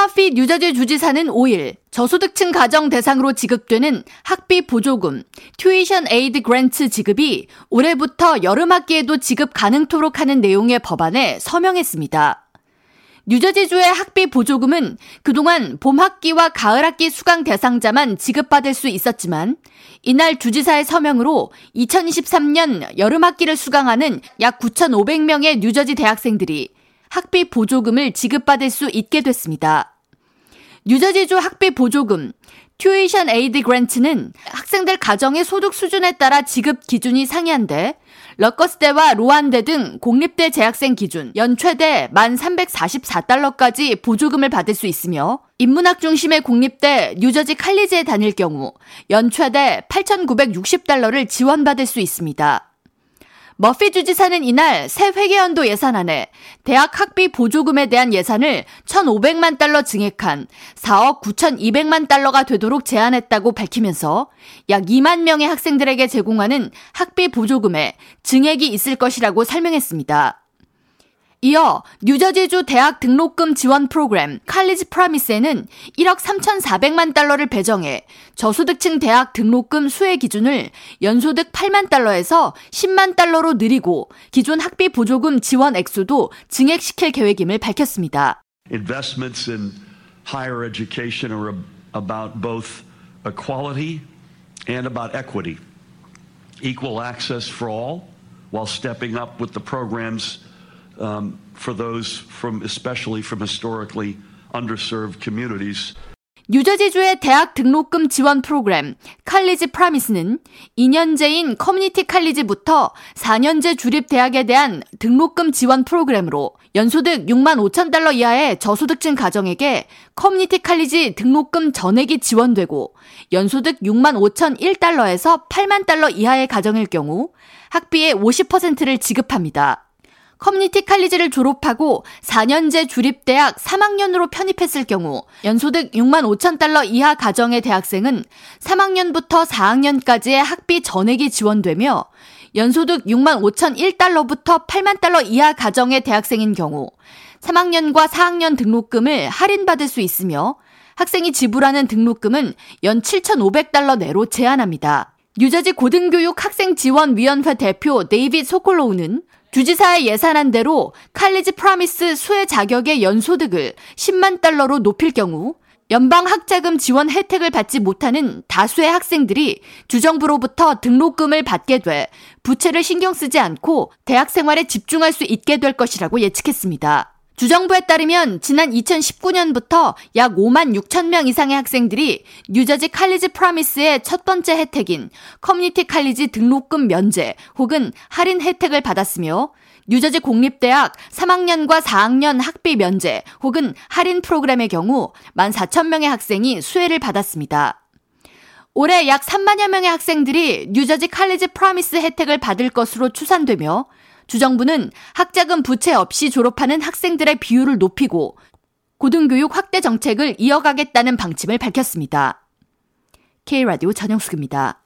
머피 뉴저지 주지사는 5일 저소득층 가정 대상으로 지급되는 학비 보조금, Tuition Aid Grant 지급이 올해부터 여름 학기에도 지급 가능토록 하는 내용의 법안에 서명했습니다. 뉴저지주의 학비 보조금은 그동안 봄 학기와 가을 학기 수강 대상자만 지급받을 수 있었지만 이날 주지사의 서명으로 2023년 여름 학기를 수강하는 약 9,500명의 뉴저지 대학생들이 학비 보조금을 지급받을 수 있게 됐습니다. 뉴저지주 학비 보조금, Tuition Aid Grant는 학생들 가정의 소득 수준에 따라 지급 기준이 상이한데 럿거스대와 로완대 등 공립대 재학생 기준 연 최대 1,344달러까지 보조금을 받을 수 있으며 인문학 중심의 공립대 뉴저지 칼리지에 다닐 경우 연 최대 8,960달러를 지원받을 수 있습니다. 머피 주지사는 이날 새 회계연도 예산안에 대학 학비 보조금에 대한 예산을 1,500만 달러 증액한 4억 9,200만 달러가 되도록 제안했다고 밝히면서 약 2만 명의 학생들에게 제공하는 학비 보조금에 증액이 있을 것이라고 설명했습니다. 이어 뉴저지주 대학 등록금 지원 프로그램 칼리지 프라미스에는 1억 3,400만 달러를 배정해 저소득층 대학 등록금 수혜 기준을 연소득 8만 달러에서 10만 달러로 늘리고 기존 학비 보조금 지원 액수도 증액시킬 계획임을 밝혔습니다. Investments in higher education are about both equality and about equity. Equal access for all while stepping up with the programs um, for those from, especially from historically underserved communities. 뉴저지주의 대학 등록금 지원 프로그램 칼리지 프라미스는 2년제인 커뮤니티 칼리지부터 4년제 주립 대학에 대한 등록금 지원 프로그램으로 연소득 6만 5천 달러 이하의 저소득층 가정에게 community college 등록금 전액이 지원되고 연소득 6만 5천 1달러에서 8만 달러 이하의 가정일 경우 학비의 50%를 지급합니다. 커뮤니티 칼리지를 졸업하고 4년제 주립대학 3학년으로 편입했을 경우 연소득 6만 5천 달러 이하 가정의 대학생은 3학년부터 4학년까지의 학비 전액이 지원되며 연소득 6만 5천 1달러부터 8만 달러 이하 가정의 대학생인 경우 3학년과 4학년 등록금을 할인받을 수 있으며 학생이 지불하는 등록금은 연 7,500달러 내로 제한합니다. 뉴저지 고등교육 학생지원위원회 대표 데이빗 소콜로우는 주지사의 예산안 대로 College Promise 수혜 자격의 연소득을 10만 달러로 높일 경우 연방 학자금 지원 혜택을 받지 못하는 다수의 학생들이 주정부로부터 등록금을 받게 돼 부채를 신경 쓰지 않고 대학 생활에 집중할 수 있게 될 것이라고 예측했습니다. 주정부에 따르면 지난 2019년부터 약 5만 6천 명 이상의 학생들이 뉴저지 칼리지 프라미스의 첫 번째 혜택인 community college 등록금 면제 혹은 할인 혜택을 받았으며 뉴저지 공립대학 3학년과 4학년 학비 면제 혹은 할인 프로그램의 경우 1만 4천 명의 학생이 수혜를 받았습니다. 올해 약 3만여 명의 학생들이 뉴저지 칼리지 프라미스 혜택을 받을 것으로 추산되며 주정부는 학자금 부채 없이 졸업하는 학생들의 비율을 높이고 고등교육 확대 정책을 이어가겠다는 방침을 밝혔습니다. K라디오 전영숙입니다.